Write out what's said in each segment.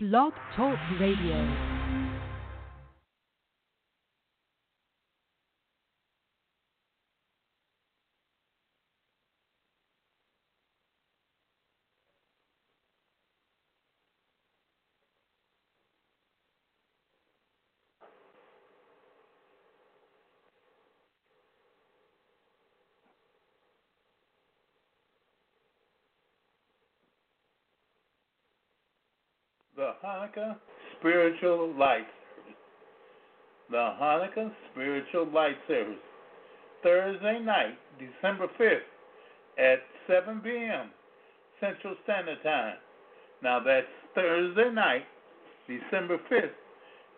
Blog Talk Radio. the Hanukkah Spiritual Light. The Hanukkah Spiritual Light Service. Thursday night, December 5th at 7 p.m. Central Standard Time. Now that's Thursday night, December 5th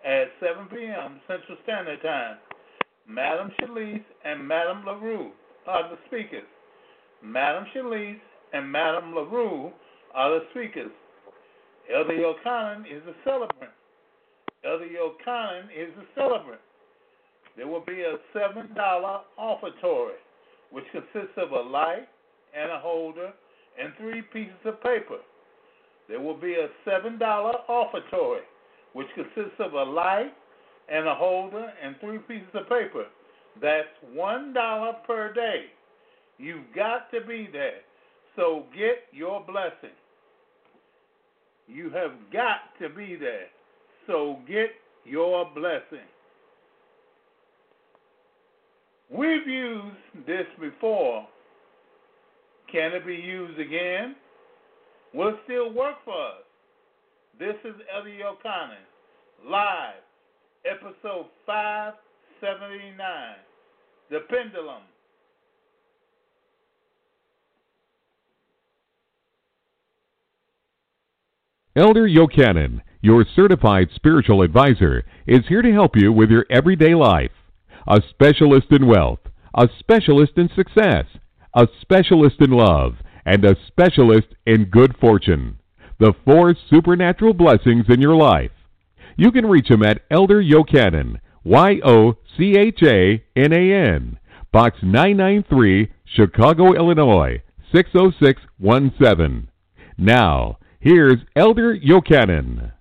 at 7 p.m. Central Standard Time. Madam Shalise and Madam LaRue are the speakers. Madam Shalise and Madam LaRue are the speakers. Elder Yochanan is a celebrant. Elder Yochanan is a celebrant. There will be a $7 offertory, which consists of a light and a holder and three pieces of paper. There will be a $7 offertory, which consists of a light and a holder and three pieces of paper. That's $1 per day. You've got to be there. So get your blessing. You have got to be there. So get your blessing. We've used this before. Can it be used again? Will it still work for us? This is Elder Yochanan, live, episode 579, The Pendulum. Elder Yochanan, your certified spiritual advisor, is here to help you with your everyday life. A specialist in wealth, a specialist in success, a specialist in love, and a specialist in good fortune. The four supernatural blessings in your life. You can reach him at Elder Yochanan, Y O C H A N A N, Box 993, Chicago, Illinois 60617. Now, Here's Elder Yochanan.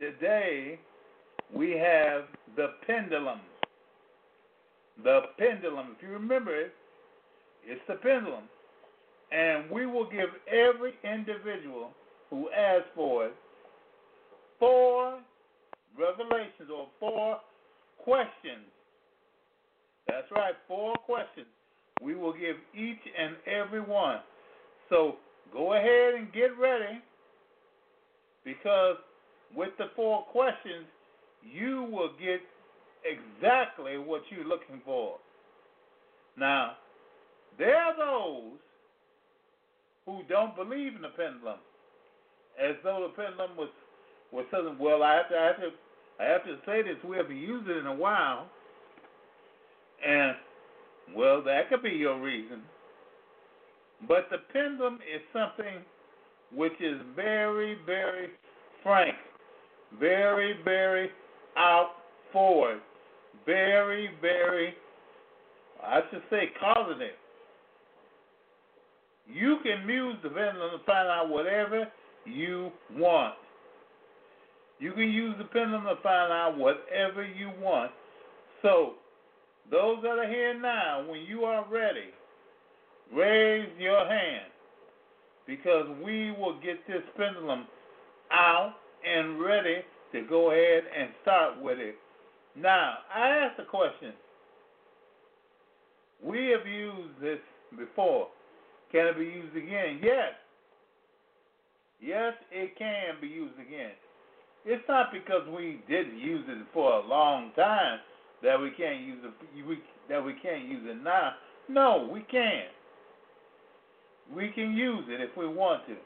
Today, the pendulum. The pendulum. If you remember it, it's the pendulum. And we will give every individual who asks for it four revelations or four questions. That's right, four questions. We will give each and every one. So go ahead and get ready because with the four questions, you will get exactly what you're looking for. Now, there are those who don't believe in the pendulum, as though the pendulum was was something. Well, I have to, I have to, I have to say this. We haven't used it in a while, and well, that could be your reason. But the pendulum is something which is very, very frank, very, very out forward. Very, very, I should say, causative. You can use the pendulum to find out whatever you want. You can use the pendulum to find out whatever you want. So, those that are here now, when you are ready, raise your hand because we will get this pendulum out and ready to go ahead and start with it. Now, I ask a question. We have used this before. Can it be used again? Yes. Yes, it can be used again. It's not because we didn't use it for a long time that we can't use it. We, that we can't use it now. No, we can. We can use it if we want to.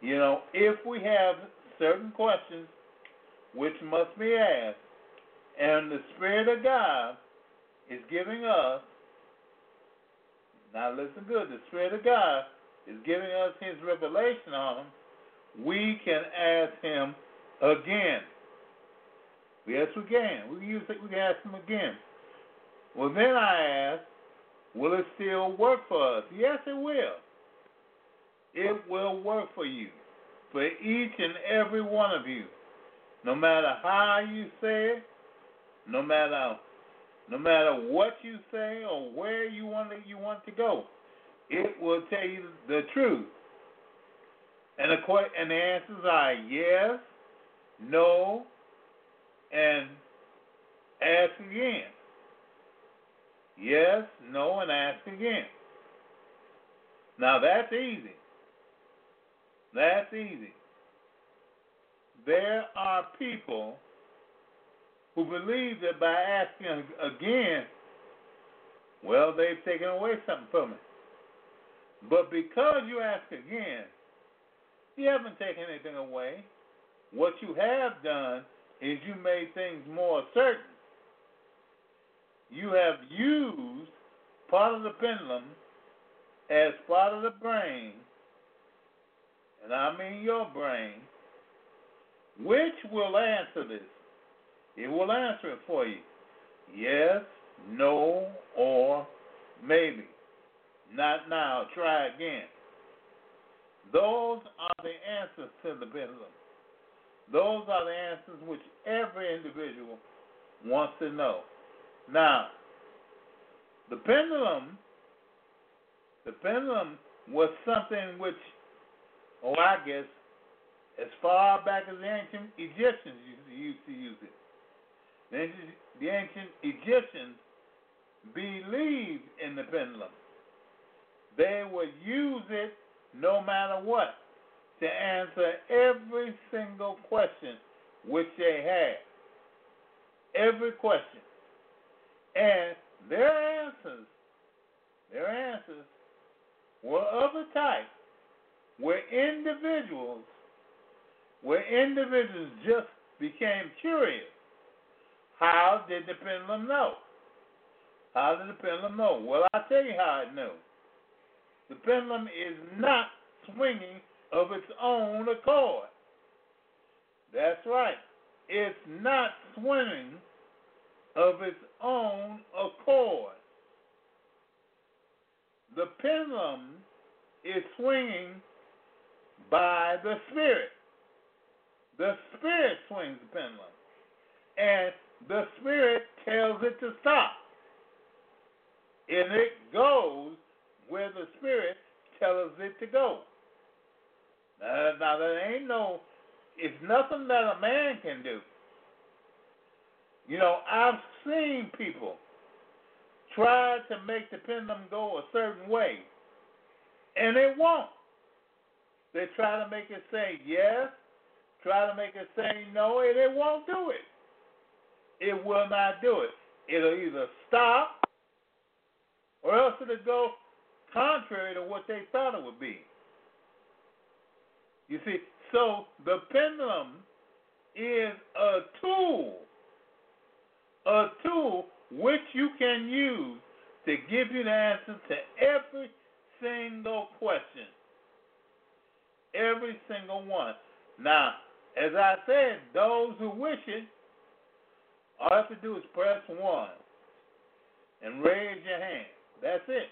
You know, if we have certain questions which must be asked, And the Spirit of God is giving us, now listen good, the Spirit of God is giving us His revelation on them. We can ask Him again. Yes, we can. We can, use it, we can ask Him again. Well, then I ask, will it still work for us? Yes, it will. It will work for you, for each and every one of you. No matter how you say it, no matter no matter what you say or where you want to, you want to go, it will tell you the truth. And the and the answers are yes, no, and ask again. Yes, no, and ask again. Now that's easy. That's easy. There are people who believe that by asking again, well, they've taken away something from it. But because you ask again, you haven't taken anything away. What you have done is you made things more certain. You have used part of the pendulum as part of the brain, and I mean your brain, which will answer this. It will answer it for you. Yes, no, or maybe. Not now. Try again. Those are the answers to the pendulum. Those are the answers which every individual wants to know. Now, the pendulum, the pendulum was something which, oh, I guess, as far back as the ancient Egyptians used to use it. The ancient, the ancient Egyptians believed in the pendulum. They would use it no matter what to answer every single question which they had. Every question. And their answers, their answers were of a type where individuals, where individuals just became curious. How did the pendulum know? How did the pendulum know? Well, I'll tell you how it knew. The pendulum is not swinging of its own accord. That's right. It's not swinging of its own accord. The pendulum is swinging by the Spirit. The Spirit swings the pendulum. And the Spirit tells it to stop. And it goes where the Spirit tells it to go. Now, now there ain't no, it's nothing that a man can do. You know, I've seen people try to make the pendulum go a certain way, and it won't. They try to make it say yes, try to make it say no, and it won't do it. It will not do it. It'll either stop or else it'll go contrary to what they thought it would be. You see, so the pendulum is a tool a tool which you can use to give you the answer to every single question. Every single one. Now, as I said, those who wish it, all you have to do is press one and raise your hand. That's it.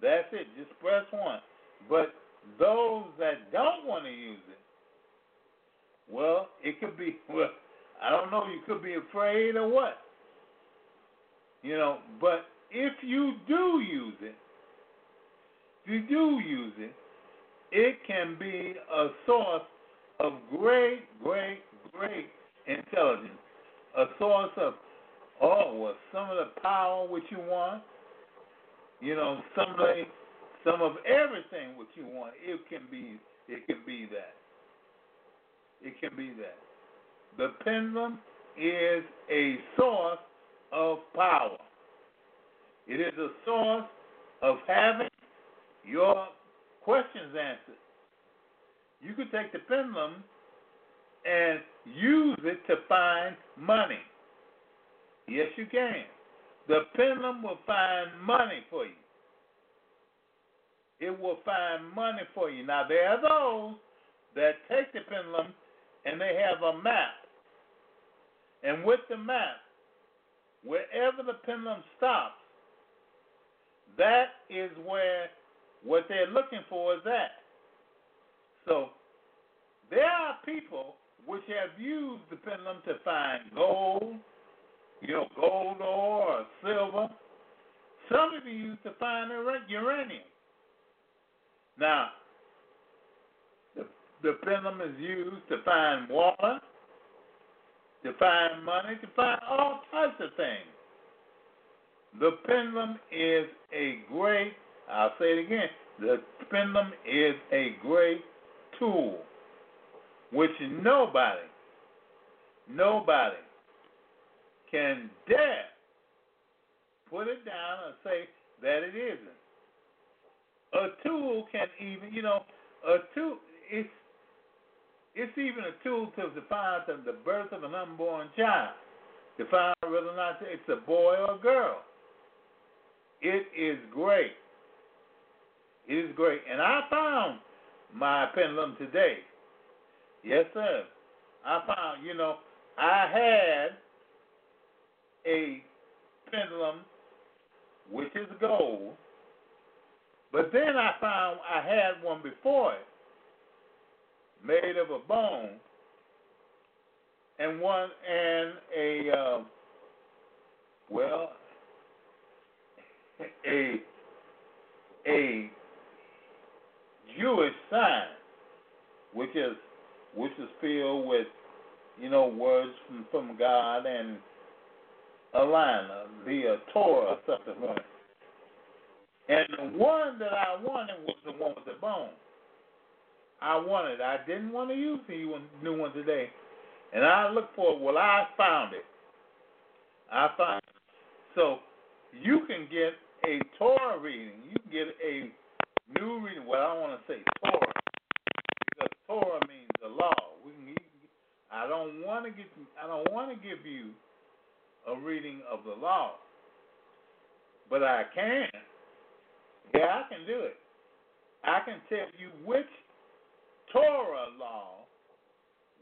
That's it. Just press one. But those that don't want to use it, well, it could be well I don't know, you could be afraid or what. You know, but if you do use it, if you do use it, it can be a source of great, great, great intelligence. A source of, oh, well, some of the power which you want, you know, some of the, some of everything which you want, it can be, it can be that. It can be that. The pendulum is a source of power. It is a source of having your questions answered. You could take the pendulum and use it to find money. Yes, you can. The pendulum will find money for you. It will find money for you. Now, there are those that take the pendulum and they have a map. And with the map, wherever the pendulum stops, that is where what they're looking for is that. So there are people which have used the pendulum to find gold, you know, gold ore or silver. Some of you use to find uranium. Now, the, the pendulum is used to find water, to find money, to find all types of things. The pendulum is a great, I'll say it again, the pendulum is a great tool which nobody, nobody can dare put it down and say that it isn't. A tool can even, you know, a tool, it's, it's even a tool to define the birth of an unborn child, to find whether or not it's a boy or a girl. It is great. It is great. And I found my pendulum today. Yes, sir. I found, you know, I had a pendulum, which is gold, but then I found I had one before it, made of a bone, and one and a uh, well, a a Jewish sign, which is which is filled with, you know, words from, from God and a line, the uh, Torah or something like that. And the one that I wanted was the one with the bone. I wanted. I didn't want to use the new one today. And I looked for it. Well, I found it. I found it. So you can get a Torah reading. You can get a new reading. Well, I want to say Torah because Torah means the law. We. I don't want to get. I don't want to give you a reading of the law, but I can. Yeah, I can do it. I can tell you which Torah law,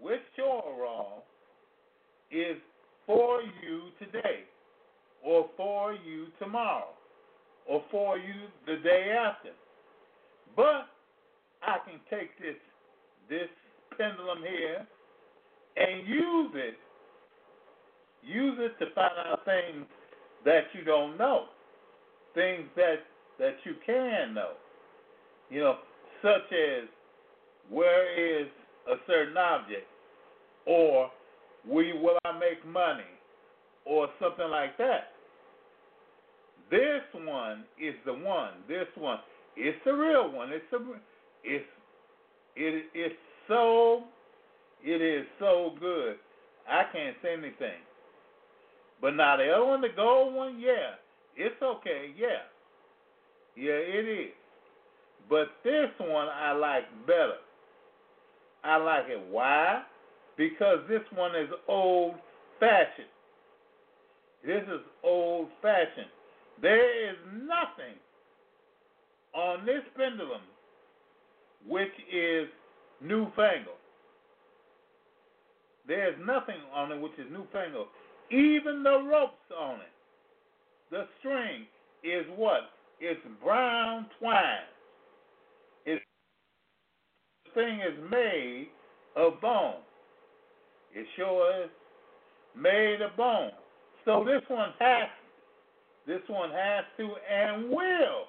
which Torah law is for you today, or for you tomorrow, or for you the day after. But I can take this this pendulum here and use it. Use it to find out things that you don't know. Things that that you can know. You know, such as where is a certain object or will, will I make money or something like that. This one is the one. This one, it's the real one. It's a, it's it it is so it is so good. I can't say anything. But now the other one, the gold one, yeah, it's okay, yeah. Yeah, it is. But this one I like better. I like it. Why? Because this one is old fashioned. This is old fashioned. There is nothing on this pendulum which is newfangled. There's nothing on it which is newfangled. Even the ropes on it, the string is what? It's brown twine. It's, the thing is made of bone. It sure is made of bone. So this one has, this one has to and will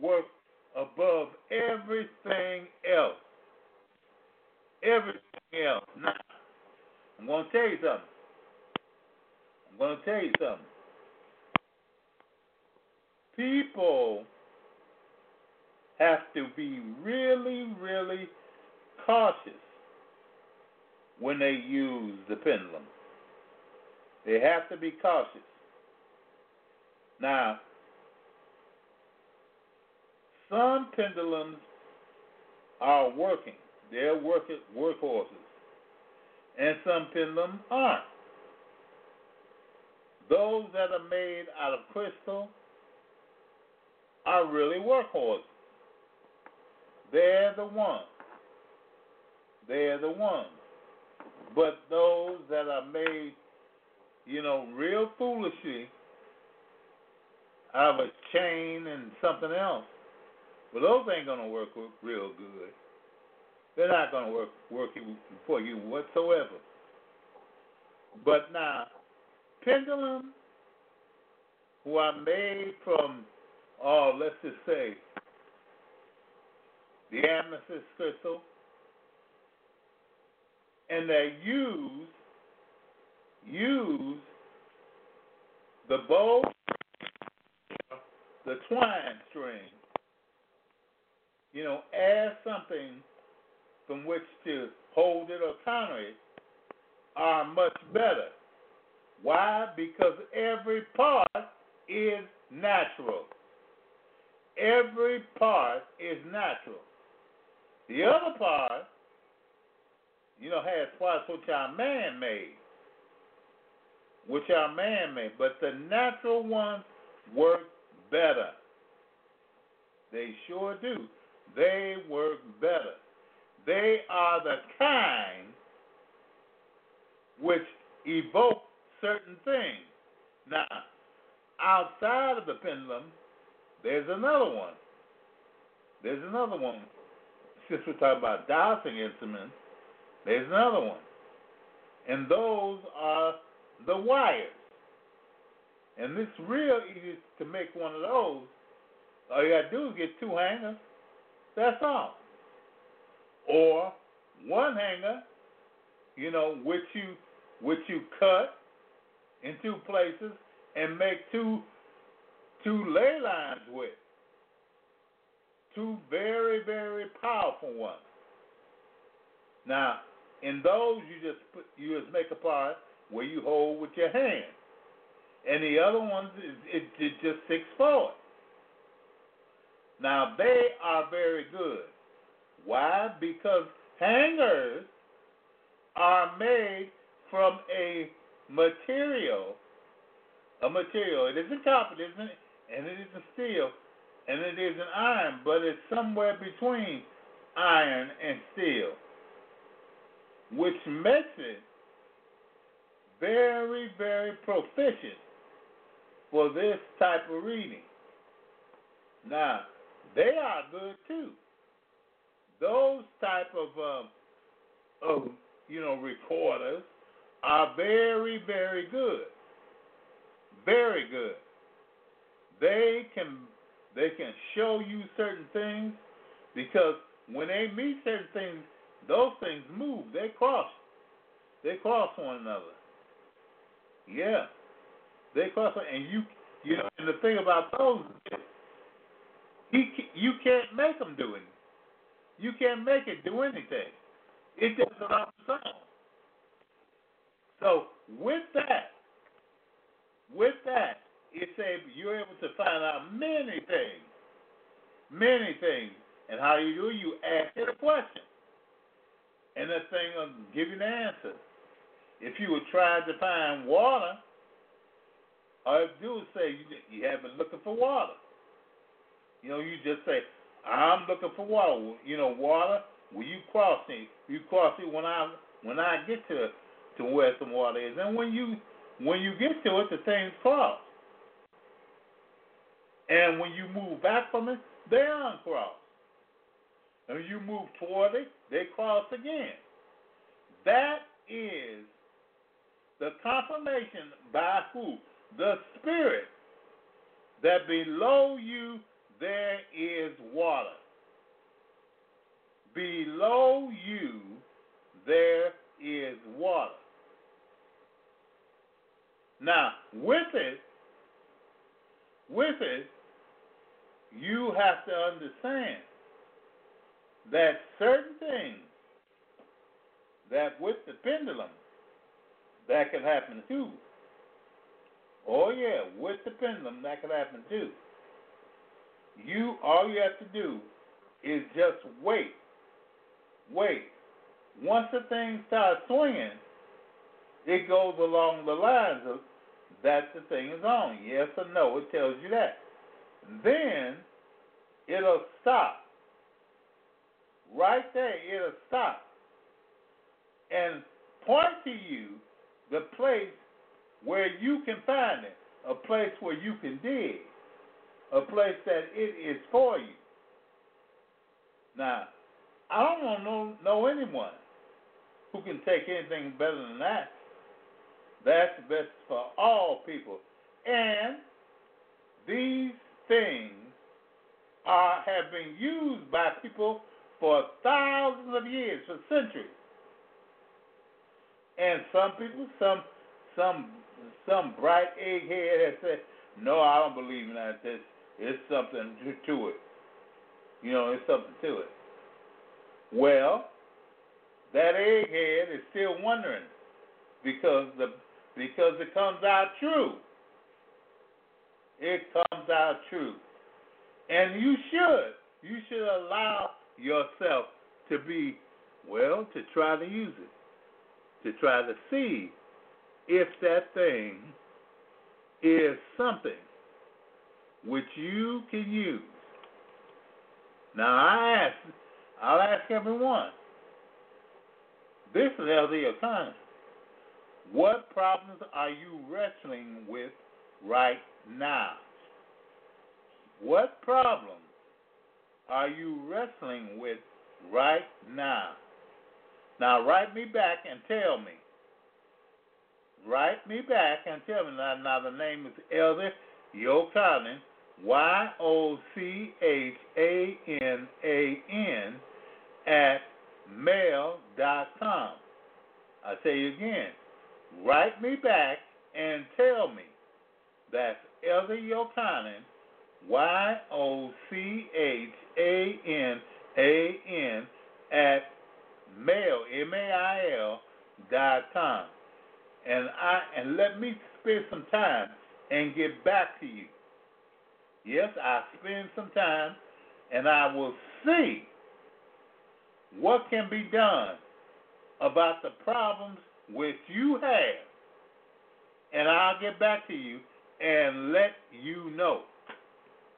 work above everything else. Everything else. Now, I'm going to tell you something. I'm going to tell you something. People have to be really, really cautious when they use the pendulum. They have to be cautious. Now, some pendulums are working. They're working workhorses. and some pendulums aren't. Those that are made out of crystal are really workhorses. They're the ones. They're the ones. But those that are made, you know, real foolishly out of a chain and something else, well, those ain't gonna work real good. They're not gonna work work for you whatsoever. But now, pendulums who are made from, oh, let's just say, the amethyst crystal, and they use use the bow, the twine string, you know, as something from which to hold it or counter it, are much better. Why? Because every part is natural. Every part is natural. The other part, you know, has parts which are man made. Which are man made. But the natural ones work better. They sure do. They work better. They are the kind which evoke certain things. Now, outside of the pendulum, there's another one. There's another one. Since we're talking about dowsing instruments, there's another one. And those are the wires. And it's real easy to make one of those. All you gotta do is get two hangers. That's all. Or one hanger, you know, which you which you cut in two places and make two two ley lines with. Two very, very powerful ones. Now, in those you just put you just make a part where you hold with your hand. And the other ones it, it, it just sticks forward. Now they are very good. Why? Because hangers are made from a material, a material. It isn't copper, it isn't, and it isn't steel, and it isn't iron, but it's somewhere between iron and steel, which makes it very, very proficient for this type of reading. Now, they are good too. Those type of, uh, of you know reporters are very, very good. Very good. They can they can show you certain things because when they meet certain things, those things move. They cross. They cross one another. Yeah, they cross, and you you know. And the thing about those, he you can't make them do anything. You can't make it do anything. It on its own. So with that, with that, it's a you're able to find out many things, many things, and how you do you ask it a question, and that thing will give you the answer. If you were trying to find water, all you do is say you, you have been looking for water. You know, you just say, I'm looking for water. You know, water. Will you cross me? You cross it when I when I get to to where some water is. And when you when you get to it, the things cross. And when you move back from it, they uncross. And when you move toward it, they cross again. That is the confirmation by who? The Spirit that below you there is water. Below you there is water. Now, with it, with it, you have to understand that certain things that with the pendulum that can happen too. Oh yeah, with the pendulum that can happen too. You all you have to do is just wait. Wait. Once the thing starts swinging, it goes along the lines of that the thing is on. Yes or no, it tells you that. Then it'll stop. Right there, it'll stop. And point to you the place where you can find it, a place where you can dig, a place that it is for you. Now, I don't want to know, know anyone who can take anything better than that. That's the best for all people. And these things are have been used by people for thousands of years, for centuries. And some people, some some some bright egghead has said, No, I don't believe in that. It's something to, to it. You know, it's something to it. Well, that egghead is still wondering because the because it comes out true. It comes out true. And you should. You should allow yourself to be, well, to try to use it, to try to see if that thing is something which you can use. Now I ask, I'll ask everyone. This is Elder Yochanan. What problems are you wrestling with right now? What problems are you wrestling with right now? Now, write me back and tell me. Write me back and tell me. Now, now the name is Elder Yochanan, Y O C H A N A N, at mail.com. I say again, write me back and tell me. That's Elder Yochanan, Y O C H A N A N, at mail, M A I L, dot com. And, I, and let me spend some time and get back to you. Yes, I spend some time and I will see what can be done about the problems which you have, and I'll get back to you and let you know.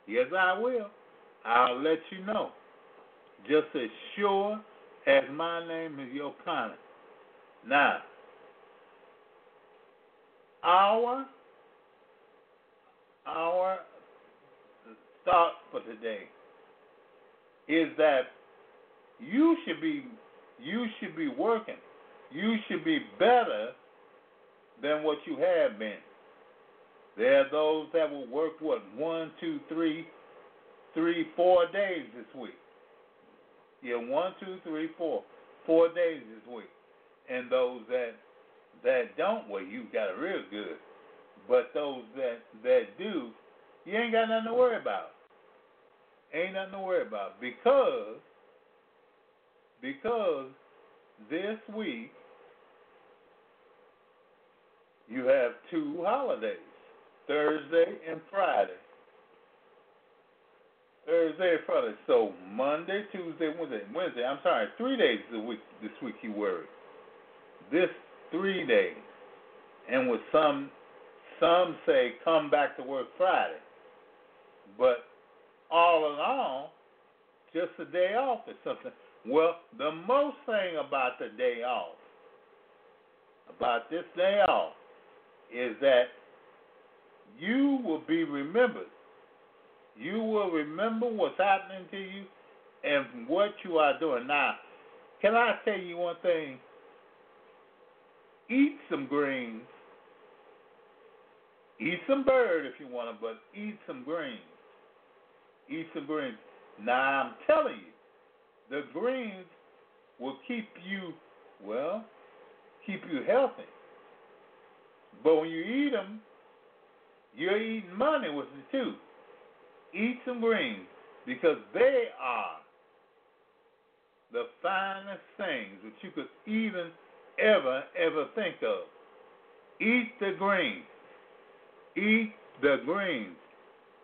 Yes, I will. I'll let you know. Just as sure as my name is Yochanan. Now, our our thought for today is that you should be you should be working. You should be better than what you have been. There are those that will work what one, two, three, three, four days this week. Yeah, one, two, three, four, four days this week. And those that that don't, well, you got it real good. But those that that do, you ain't got nothing to worry about. Ain't nothing to worry about because because this week you have two holidays, Thursday and Friday. Thursday and Friday. So Monday, Tuesday, Wednesday. Wednesday, I'm sorry, three days this week this week you worry. This three days. And with some some say come back to work Friday. But all along, just a day off or something. Well, the most thing about the day off, about this day off, is that you will be remembered. You will remember what's happening to you and what you are doing. Now, can I tell you one thing? Eat some greens. Eat some bird if you want to, but eat some greens. Eat some greens. Now, I'm telling you, the greens will keep you, well, keep you healthy. But when you eat them, you're eating money with it too. Eat some greens because they are the finest things that you could even ever, ever think of. Eat the greens. Eat the greens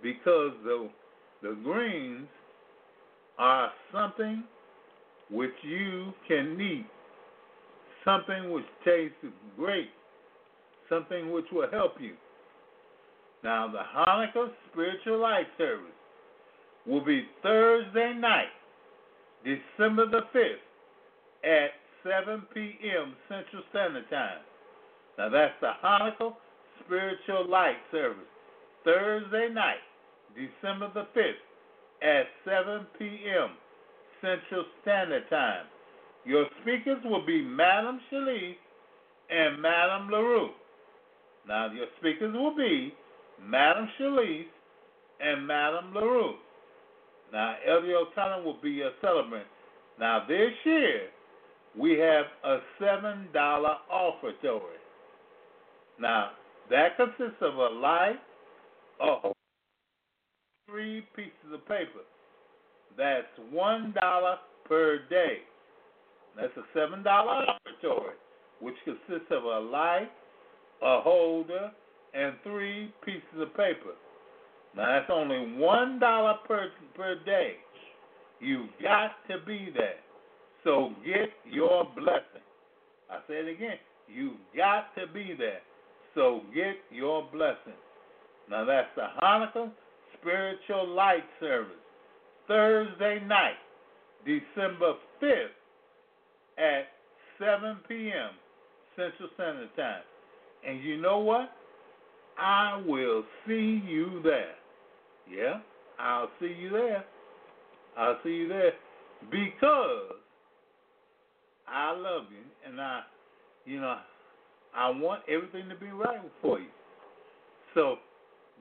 because the, the greens are something which you can eat, something which tastes great something which will help you. Now, the Hanukkah Spiritual Light Service will be Thursday night, December the 5th, at 7 p.m. Central Standard Time. Now, that's the Hanukkah Spiritual Light Service, Thursday night, December the 5th, at 7 p.m. Central Standard Time. Your speakers will be Madam Shalice and Madam LaRue. Now, your speakers will be Madam Shalice and Madam LaRue. Now, Elder Yochanan will be your celebrant. Now, this year, we have a $7 offertory. Now, that consists of a light, of three pieces of paper. That's $1 per day. That's a $7 offertory, which consists of a light, a holder, and three pieces of paper. Now that's only one dollar per per day. You've got to be there. So get your blessing. I say it again. You've got to be there. So get your blessing. Now that's the Hanukkah Spiritual Light Service. Thursday night, December 5th at 7 p.m. Central Standard Time. And you know what? I will see you there. Yeah, I'll see you there. I'll see you there because I love you and I, you know, I want everything to be right for you. So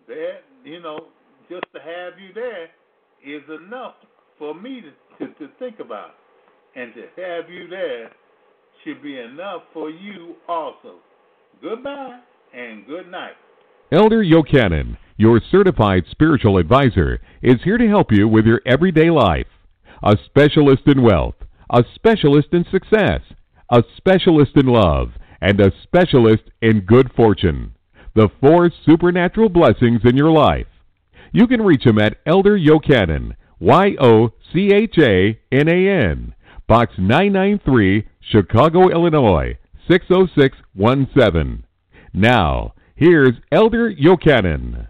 that, you know, just to have you there is enough for me to, to, to think about. And to have you there should be enough for you also. Goodbye and good night. Elder Yochanan, your certified spiritual advisor, is here to help you with your everyday life. A specialist in wealth, a specialist in success, a specialist in love, and a specialist in good fortune. The four supernatural blessings in your life. You can reach him at Elder Yochanan, Y O C H A N A N, Box 993, Chicago, Illinois 60617. Now, Here's Elder Yochanan.